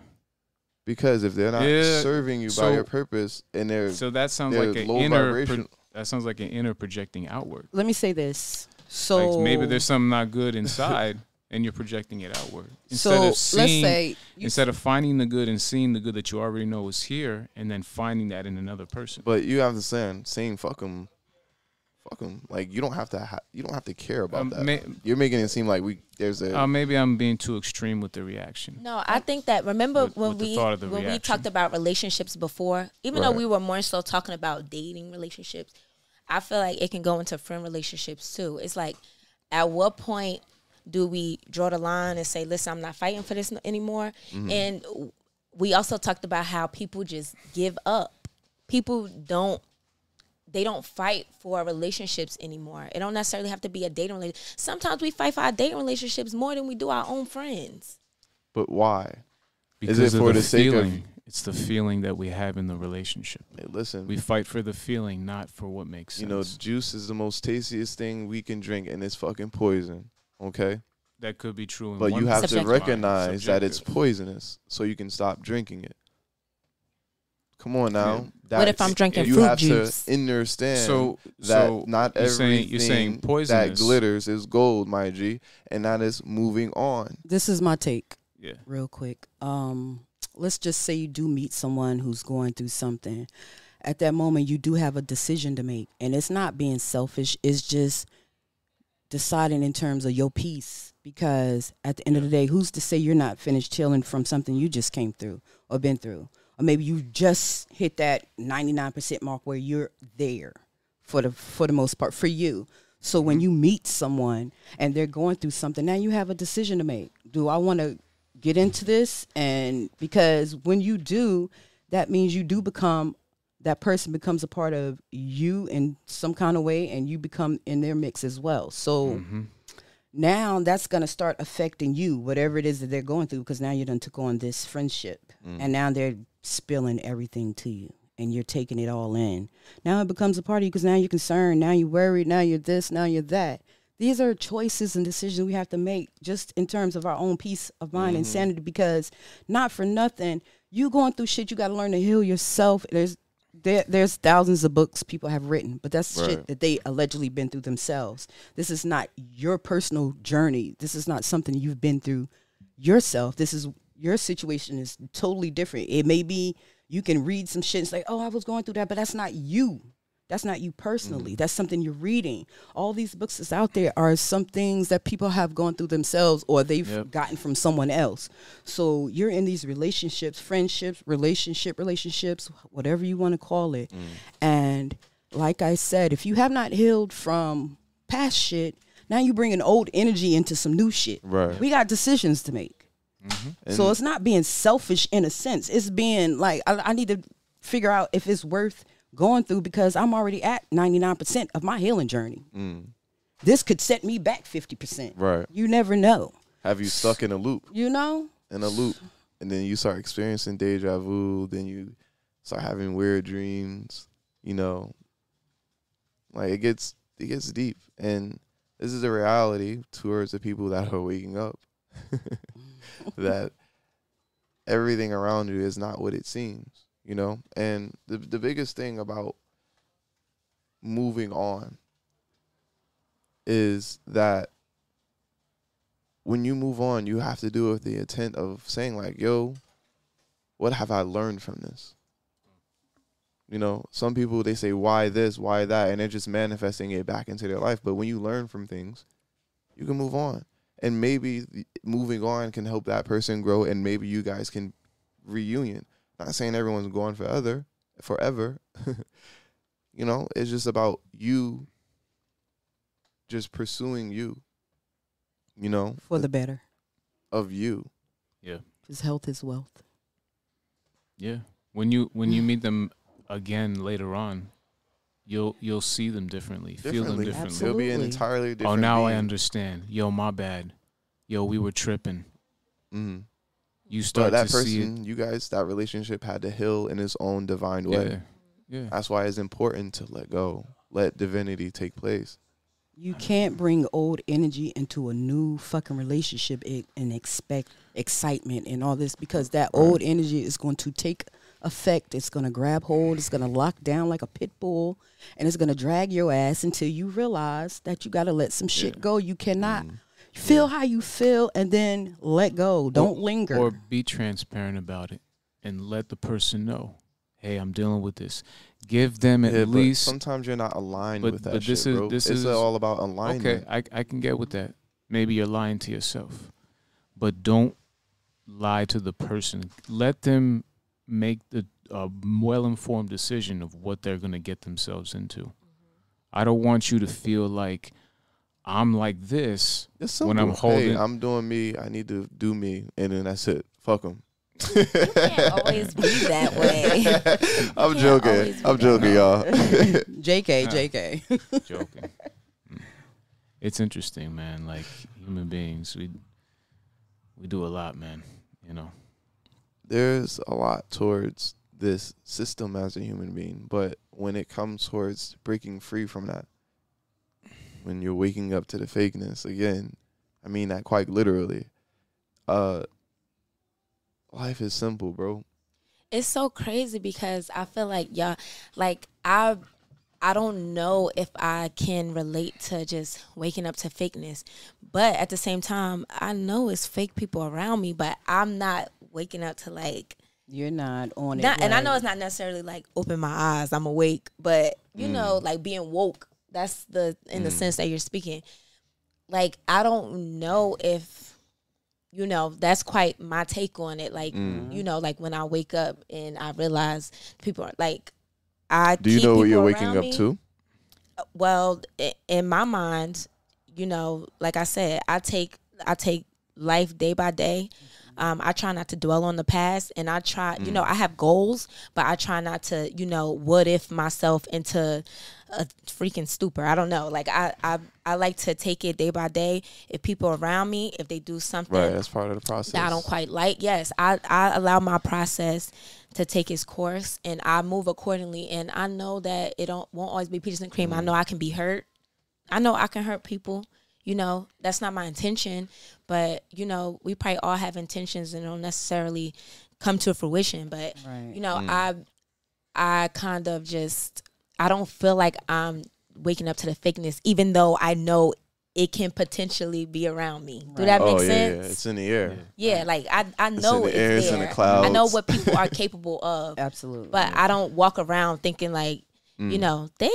because if they're not Yeah, serving you by so- your purpose and they're So that sounds like an low inner. vibration. Pro- that sounds like an inner projecting outward. Let me say this. So like maybe there's something not good inside, (laughs) and you're projecting it outward instead so of let's seeing. say you instead of finding the good and seeing the good that you already know is here, and then finding that in another person. But you have to say, saying fuck them, fuck them. Like you don't have to. Ha- you don't have to care about Um, that. may- You're making it seem like we there's a. uh, maybe I'm being too extreme with the reaction. No, I think that remember With- when with we thought of the when we talked about relationships before, even though we were more so talking about dating relationships, I feel like it can go into friend relationships too. It's like at what point do we draw the line and say, "Listen, I'm not fighting for this anymore"? Mm-hmm. And we also talked about how people just give up. People don't they don't fight for relationships anymore. It don't necessarily have to be a dating relationship. Sometimes we fight for our dating relationships more than we do our own friends. but why? Because Is it of for the, the sake of- feeling. It's the feeling that we have in the relationship. Hey, listen, We fight for the feeling, not for what makes sense. you know, juice is the most tastiest thing we can drink, and it's fucking poison. Okay, that could be true. In but one you have to Subjective. recognize that it's poisonous, so you can stop drinking it. Come on now. What if I'm drinking you fruit have juice? to understand So, that so not you're everything saying you're saying that glitters is gold, my G, and that is moving on. this is my take Yeah. real quick. Um, let's just say you do meet someone who's going through something. At that moment, you do have a decision to make, and it's not being selfish. It's just deciding in terms of your peace. Because at the end of the day, who's to say you're not finished healing from something you just came through or been through, or maybe you just hit that 99% mark where you're there for the for the most part for you. So when you meet someone and they're going through something, now you have a decision to make. Do I want to get into this? And because when you do, that means you do become that person becomes a part of you in some kind of way and you become in their mix as well. So hmm now that's going to start affecting you, whatever it is that they're going through, because now you done took on this friendship mm. and now they're spilling everything to you and you're taking it all in. Now it becomes a part of you because now you're concerned, now you're worried, now you're this, now you're that. These are choices and decisions we have to make just in terms of our own peace of mind and mm-hmm. sanity because not for nothing, you going through shit, you got to learn to heal yourself. There's there, there's thousands of books people have written, but that's Right. shit that they allegedly been through themselves. This is not your personal journey. This is not something you've been through yourself. This is your situation is totally different. It may be you can read some shit and say, "Oh, I was going through that," but that's not you. That's not you personally. Mm-hmm. That's something you're reading. All these books that's out there are some things that people have gone through themselves or they've Yep. gotten from someone else. So you're in these relationships, friendships, relationship, relationships, whatever you want to call it. Mm. And like I said, if you have not healed from past shit, now you bring an old energy into some new shit. Right. We got decisions to make. Mm-hmm. so it's not being selfish in a sense. It's being like I, I need to figure out if it's worth going through because I'm already at 99% of my healing journey. Mm. This could set me back 50%. Right. You never know. Have you stuck in a loop? You know? in a loop and then you start experiencing deja vu then you start having weird dreams you know like it gets it gets deep and this is a reality towards the people that are waking up (laughs) that everything around you is not what it seems you know and the the biggest thing about moving on is that when you move on, you have to do it with the intent of saying like, "Yo, what have I learned from this?" You know, some people they say, "Why this? Why that?" and they're just manifesting it back into their life. But when you learn from things, you can move on, and maybe moving on can help that person grow, and maybe you guys can reunion. Not saying everyone's going forever, forever. (laughs) you know, it's just about you just pursuing you. You know, For the better. of you. Yeah. His health is wealth. Yeah. When you when you meet them again later on, you'll you'll see them differently, feel them Differently. differently. It'll be an entirely different. Oh, now I understand. Yo, my bad. Yo, we were tripping. Mhm. You But start that to see person, you guys, that relationship had to heal in its own divine way. Yeah. Yeah. That's why it's important to let go, let divinity take place. You can't bring old energy into a new fucking relationship and expect excitement and all this because that Right. old energy is going to take effect. It's going to grab hold. It's going to lock down like a pit bull and it's going to drag your ass until you realize that you got to let some shit Yeah. go. You cannot Mm. Feel how you feel and then let go. Don't linger. Or be transparent about it and let the person know, hey, I'm dealing with this. Give them at Yeah, least sometimes you're not aligned but- with that but shit, this is- bro. this it's is- all about alignment. Okay, I I can get with that. Maybe you're lying to yourself, but don't lie to the person. Let them make the uh, well-informed decision of what they're going to get themselves into. I don't want you to feel like I'm like this. It's when I'm simple. Hey, holding- I'm doing me. I need to do me, and then that's it. Fuck them. You can't always be that (laughs) way. I'm can't joking. I'm joking, way. y'all. (laughs) JK, Yeah. JK. Joking. Mm. it's interesting, man. Like human beings, we we do a lot, man. You know. There's a lot towards this system as a human being, but when it comes towards breaking free from that, when you're waking up to the fakeness again, I mean that quite literally. Uh, life is simple, bro. it's so crazy because I feel like y'all like I I don't know if I can relate to just waking up to fakeness. But at the same time, I know it's fake people around me, but I'm not waking up to like You're not on it. not, and I know it's not necessarily like open my eyes, I'm awake, but you know, like being woke, that's the in the sense that you're speaking. Like I don't know if you know, that's quite my take on it. Like, Mm. you know, like when I wake up and I realize people are like I Do you know what you're waking up me. to? Well, in my mind, you know, like I said, I take I take life day by day. Um, I try not to dwell on the past, and I try, you know, I have goals, but I try not to, you know, what if myself into a freaking stupor. I don't know. Like I, I, I like to take it day by day. If people around me, if they do something Right, that's part of the process. that I don't quite like, yes, I, I allow my process to take its course and I move accordingly. And I know that it don't won't always be peaches and cream. I know I can be hurt. I know I can hurt people. You know, that's not my intention. But, you know, we probably all have intentions and don't necessarily come to fruition. But Right. you know, I I kind of just I don't feel like I'm waking up to the fakeness, even though I know it can potentially be around me. Do that oh make yeah, sense? yeah, it's in the air. Yeah, like I, I know it's, in the it's, air, it's in the clouds. I know what people are (laughs) capable of, Absolutely. but I don't walk around thinking like, You Mm. know, they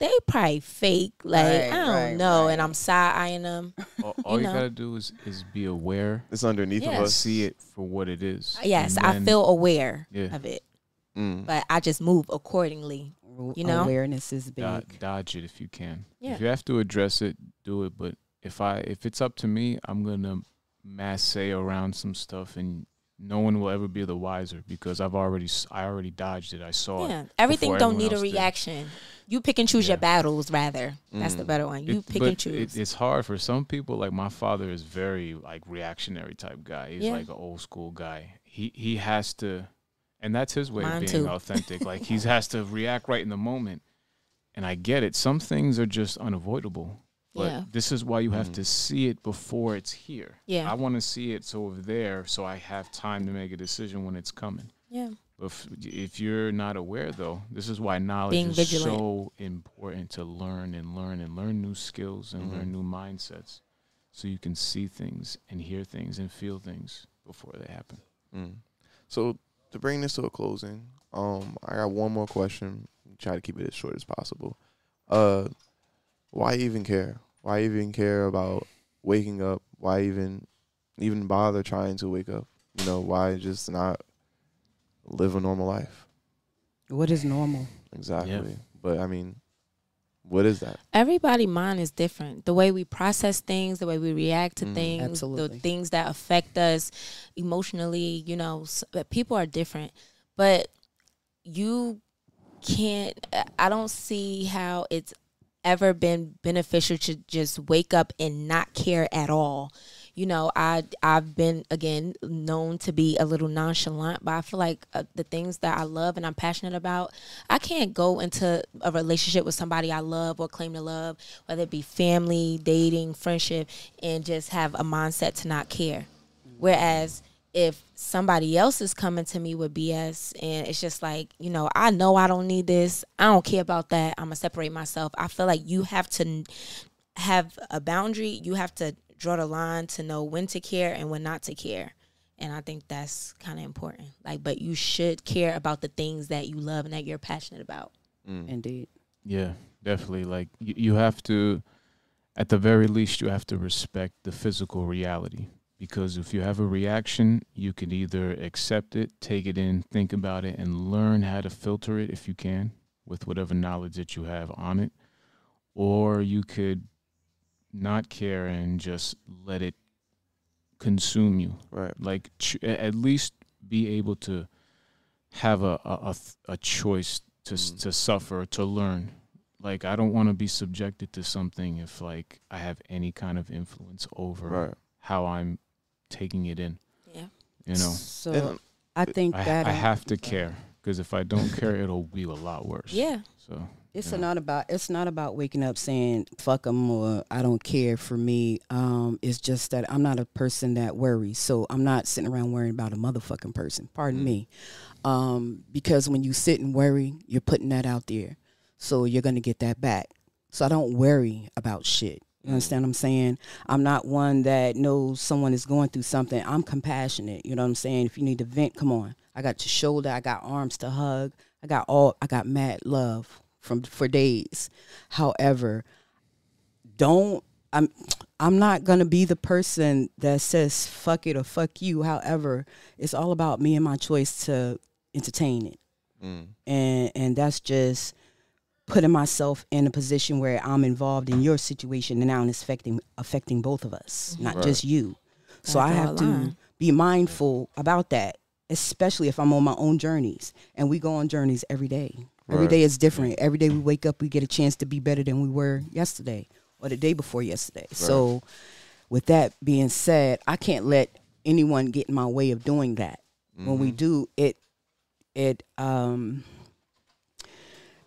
they probably fake. Like Right, I don't right, know, right. and I'm side eyeing them. all, (laughs) all you, know. gotta do is is be aware, It's underneath Yeah. of us. see it for what it is. Yes, and I feel aware Yeah. of it, Mm. but I just move accordingly. You know? awareness is big. do- dodge it if you can. Yeah. If you have to address it, do it. But if I if it's up to me, I'm gonna mass say around some stuff, and no one will ever be the wiser because I've already s- I already dodged it. I saw it. Yeah, everything don't need a else did. reaction. You pick and choose your battles. Rather, that's the Mm. better one. You It- pick but and choose. It, it's hard for some people. Like my father is very like reactionary type guy. He's Yeah. like an old school guy. He he has to, and that's his way Mine of being too. authentic. like (laughs) he has to react right in the moment. And I get it. Some things are just unavoidable. But Yeah. this is why you have Mhm. to see it before it's here. Yeah. I want to see it so over there, so I have time to make a decision when it's coming. yeah, But if, if you're not aware, though, this is why knowledge Being is vigilant. so important to learn and learn and learn new skills and Mhm. learn new mindsets, so you can see things and hear things and feel things before they happen. Mm. So to bring this to a closing, um, I got one more question. Try to keep it as short as possible. Uh, why even care? Why even care about waking up? Why even even bother trying to wake up? You know, why just not live a normal life? What is normal? Exactly. But I mean, what is that? everybody mind is different. The way we process things, the way we react to Mm. things, Absolutely. the things that affect us emotionally. You know, s- people are different. But you can't. I don't see how it's ever been beneficial to just wake up and not care at all. You know, I I've been again known to be a little nonchalant, but I feel like uh, the things that I love and I'm passionate about, I can't go into a relationship with somebody I love or claim to love, whether it be family, dating, friendship, and just have a mindset to not care. Whereas if somebody else is coming to me with BS and it's just like, you know, I know I don't need this. I don't care about that. I'm going to separate myself. I feel like you have to have a boundary. You have to draw the line to know when to care and when not to care. And I think that's kind of important. Like, but you should care about the things that you love and that you're passionate about. Mm. Indeed. Yeah, definitely. Like you, you have to, at the very least, you have to respect the physical reality. Because if you have a reaction, you can either accept it, take it in, think about it, and learn how to filter it if you can with whatever knowledge that you have on it. Or you could not care and just let it consume you Right. like at least be able to have a a, a, th- a choice to Mm. to suffer to learn like i don't want to be subjected to something if like i have any kind of influence over Right. how i'm taking it in Yeah. you know So And I think i, that I uh, have to care because if i don't care it'll be a lot worse Yeah. so It's Yeah. not about it's not about waking up saying fuck them or I don't care for me. Um, it's just that I'm not a person that worries, so I'm not sitting around worrying about a motherfucking person. Pardon Mm. me, um, because when you sit and worry, you're putting that out there, so you're gonna get that back. So I don't worry about shit. You understand what I'm saying? I'm not one that knows someone is going through something. I'm compassionate. You know what I'm saying? If you need to vent, come on. I got your shoulder. I got arms to hug. I got all. I got mad love from for days. However, don't. I'm. I'm not gonna be the person that says fuck it or fuck you. However, it's all about me and my choice to entertain it Mm. and and that's just putting myself in a position where I'm involved in your situation and now it's affecting affecting both of us, not Right. just you. So I have to be mindful about that, especially if I'm on my own journeys. And we go on journeys every day. Every Right. day is different. Every day we wake up, we get a chance to be better than we were yesterday or the day before yesterday. So with that being said, I can't let anyone get in my way of doing that when we Mhm. do it it um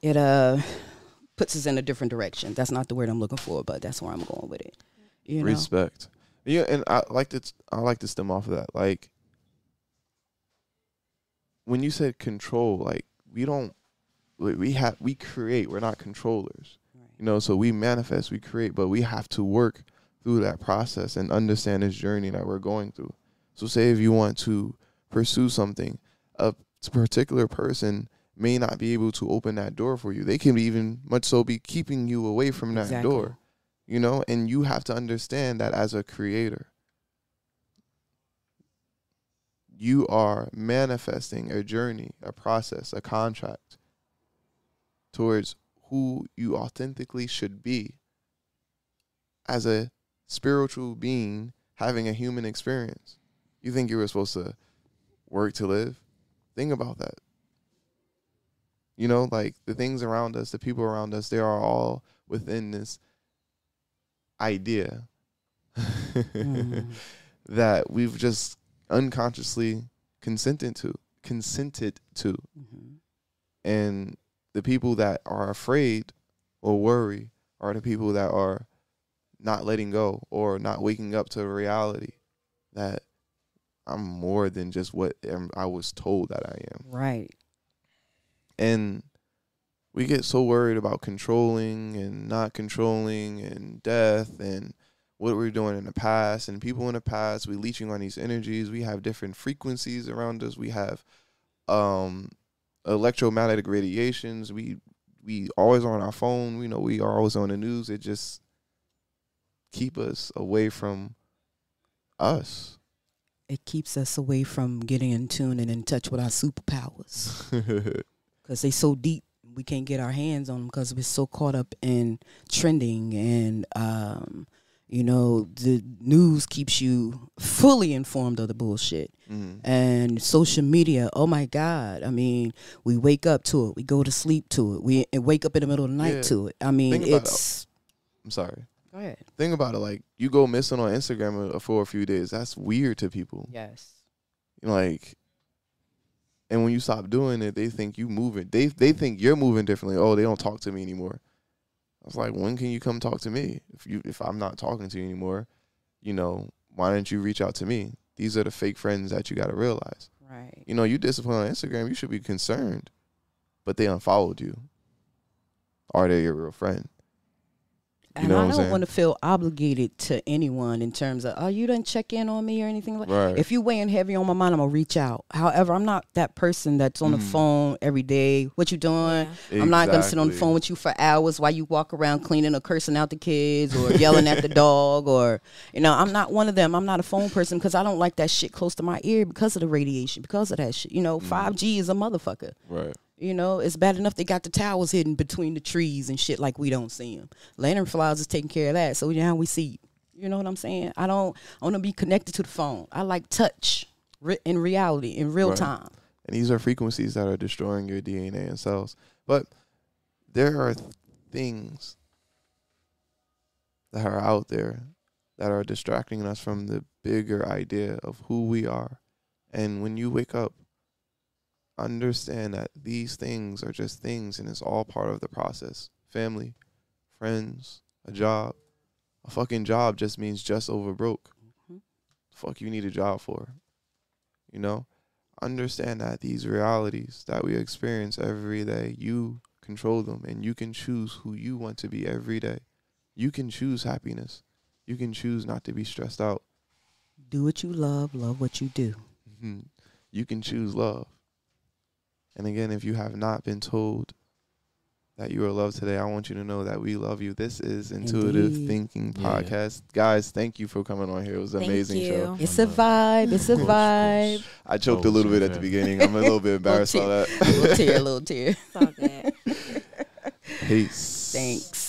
it uh puts us in a different direction that's not the word i'm looking for but that's where i'm going with it you know respect. Yeah, and I like to I like to stem off of that. Like when you said control, like we don't we we have we create. We're not controllers. You know, so we manifest, we create, but we have to work through that process and understand this journey that we're going through. So say if you want to pursue something, a particular person may not be able to open that door for you. They can even much so be keeping you away from that Exactly. door. You know, and you have to understand that as a creator, you are manifesting a journey, a process, a contract towards who you authentically should be as a spiritual being having a human experience. You think you were supposed to work to live? Think about that. You know, like the things around us, the people around us, they are all within this idea Mm. (laughs) that we've just unconsciously consented to, consented to. Mhm. And the people that are afraid or worry are the people that are not letting go or not waking up to the reality that I'm more than just what I was told that I am. Right. And we get so worried about controlling and not controlling and death and what we're doing in the past and people in the past we leeching on these energies. We have different frequencies around us. We have um electromagnetic radiations. We we always on our phone. We know we are always on the news. It just keep us away from us. It keeps us away from getting in tune and in touch with our superpowers (laughs) because they so deep we can't get our hands on them because we're so caught up in trending and um, you know the news keeps you fully informed of the bullshit Mhm. and social media oh my god i mean we wake up to it we go to sleep to it we and wake up in the middle of the night Yeah. to it i mean about it. it's i'm sorry go ahead think about it like you go missing on instagram uh, for a few days that's weird to people yes like and when you stop doing it they think you moving they they think you're moving differently. Oh they don't talk to me anymore. I was like when can you come talk to me? If you if i'm not talking to you anymore you know why didn't you reach out to me? These are the fake friends that you got to realize. Right. You know you discipline on instagram you should be concerned but they unfollowed you. Are they your real friend You and know I don't want to feel obligated to anyone in terms of, oh, you didn't check in on me or anything like right If you weighing heavy on my mind, I'm gonna reach out. However, I'm not that person that's on the Mm. phone every day. What you doing? Yeah. I'm not gonna sit on the phone with you for hours while you walk around cleaning or cursing out the kids or yelling at the (laughs) dog or you know, I'm not one of them. I'm not a phone person because I don't like that shit close to my ear because of the radiation, because of that shit. You know, Mm. five G is a motherfucker. right You know, it's bad enough they got the towers hidden between the trees and shit like we don't see them. Lantern flies is taking care of that, so now we see. You know what I'm saying? I don't. I want to be connected to the phone. I like touch in reality, in real Right. time. and these are frequencies that are destroying your DNA and cells. But there are th- things that are out there that are distracting us from the bigger idea of who we are. And when you wake up, understand that these things are just things and it's all part of the process. Family, friends, a job. A fucking job just means just over broke. Mhm. Fuck you need a job for. You know? understand that these realities that we experience every day, you control them and you can choose who you want to be every day. You can choose happiness. You can choose not to be stressed out. Do what you love, love what you do. Mhm. You can choose love. And again, if you have not been told that you are loved today, I want you to know that we love you. This is Intuitive Indeed. Thinking Yeah. Podcast. Guys, thank you for coming on here. It was an Thank amazing you. show. It's a vibe. It's a course, vibe. course. I choked a oh, little bit at the beginning. I'm a little bit (laughs) embarrassed by little that. little tear, a little tear. It's all good. Peace. Thanks.